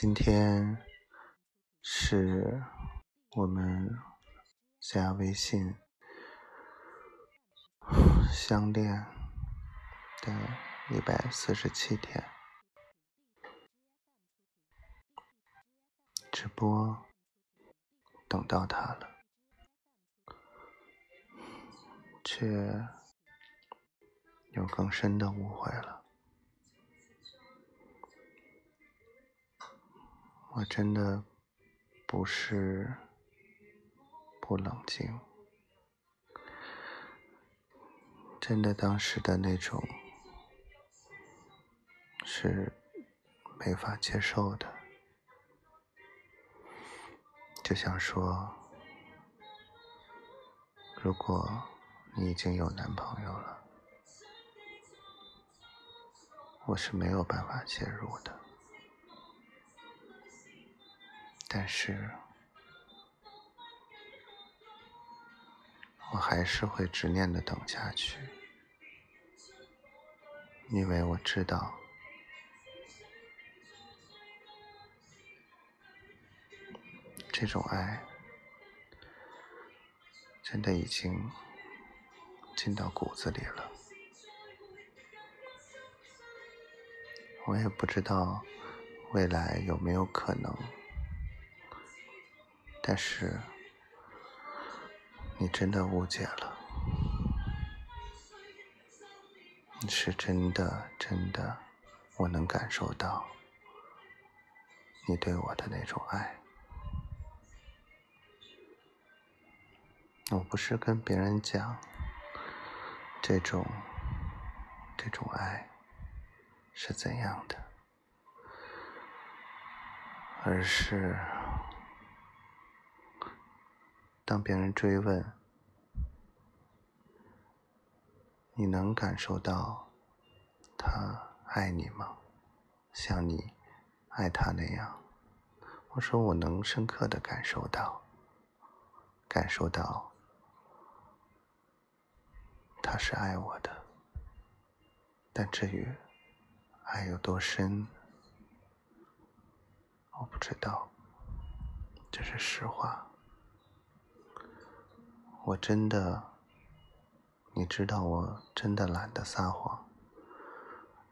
今天是我们加微信相恋的一百四十七天，直播等到他了，却有更深的误会了。我真的不是不冷静，真的当时的那种是没法接受的，就想说，如果你已经有男朋友了，我是没有办法介入的。但是，我还是会执念的等下去，因为我知道，这种爱真的已经进到骨子里了。我也不知道未来有没有可能。但是，你真的误解了，你是真的真的，我能感受到你对我的那种爱。我不是跟别人讲这种这种爱是怎样的，而是。当别人追问，你能感受到他爱你吗？像你爱他那样？我说我能深刻的感受到，感受到他是爱我的。但至于爱有多深，我不知道，这是实话。我真的，你知道，我真的懒得撒谎。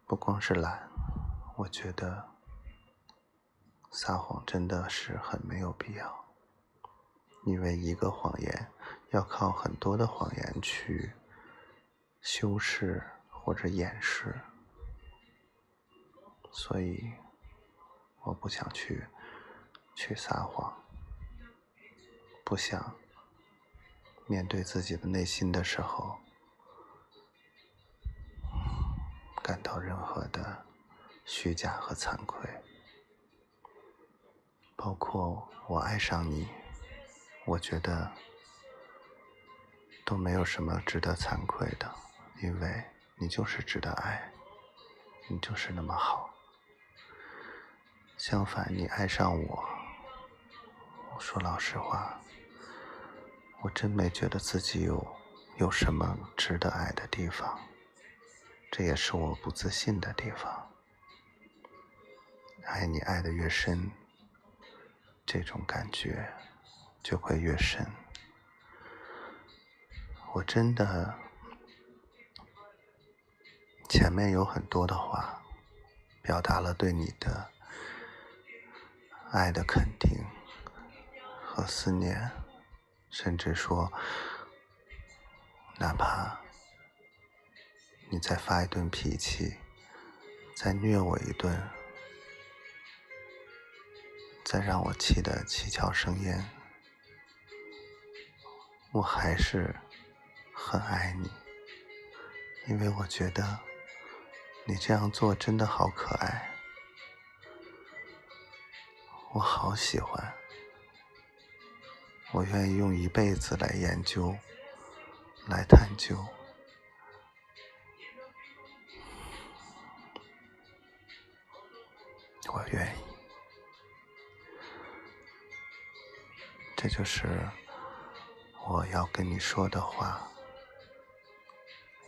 不光是懒，我觉得撒谎真的是很没有必要，因为一个谎言要靠很多的谎言去修饰或者掩饰，所以我不想去去撒谎，不想。面对自己的内心的时候，感到任何的虚假和惭愧，包括我爱上你，我觉得都没有什么值得惭愧的，因为你就是值得爱，你就是那么好。相反，你爱上我，我说老实话。我真没觉得自己有有什么值得爱的地方，这也是我不自信的地方。爱你爱的越深，这种感觉就会越深。我真的前面有很多的话，表达了对你的爱的肯定和思念。甚至说，哪怕你再发一顿脾气，再虐我一顿，再让我气得七窍生烟，我还是很爱你，因为我觉得你这样做真的好可爱，我好喜欢。我愿意用一辈子来研究，来探究。我愿意，这就是我要跟你说的话，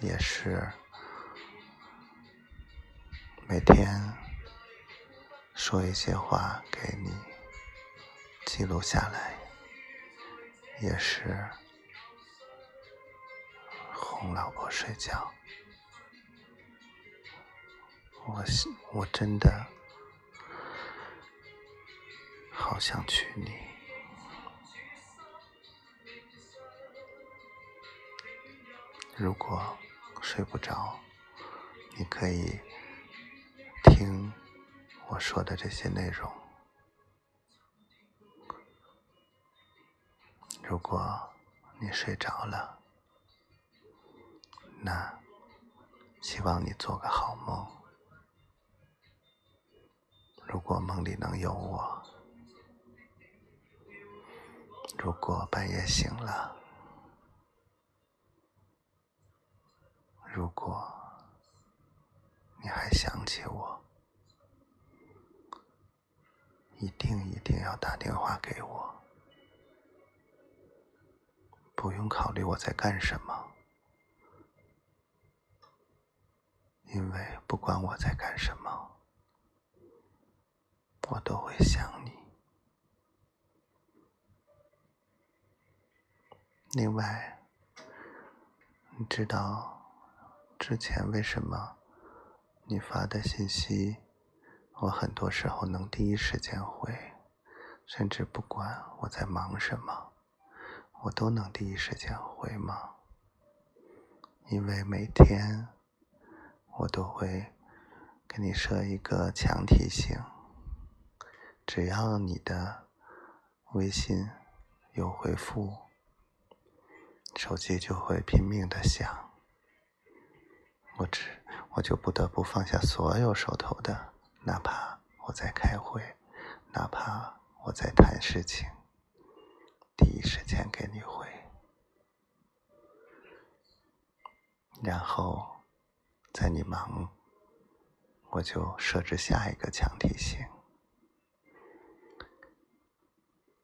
也是每天说一些话给你，记录下来，也是哄老婆睡觉。我我真的好想娶你。如果睡不着，你可以听我说的这些内容。如果你睡着了，那希望你做个好梦。如果梦里能有我，如果半夜醒了，如果你还想起我，一定一定要打电话给我，不用考虑我在干什么，因为不管我在干什么。我都会想你。另外，你知道之前为什么你发的信息，我很多时候能第一时间回，甚至不管我在忙什么，我都能第一时间回吗？因为每天我都会给你设一个强提醒。只要你的微信有回复，手机就会拼命的响，我只我就不得不放下所有手头的，哪怕我在开会，哪怕我在谈事情，第一时间给你回，然后在你忙，我就设置下一个强提醒。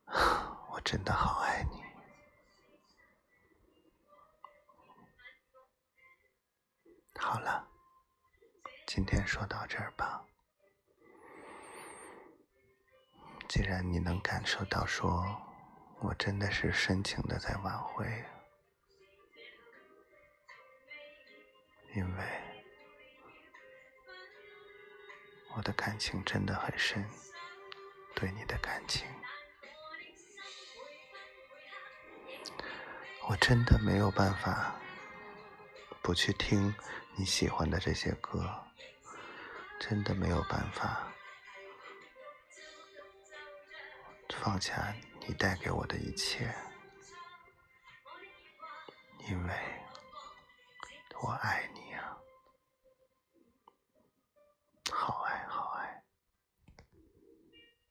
我真的好爱你。好了，今天说到这儿吧。既然你能感受到，说我真的是深情的在挽回，因为我的感情真的很深，对你的感情。我真的没有办法不去听你喜欢的这些歌，真的没有办法放下你你带给我的一切，因为我爱你。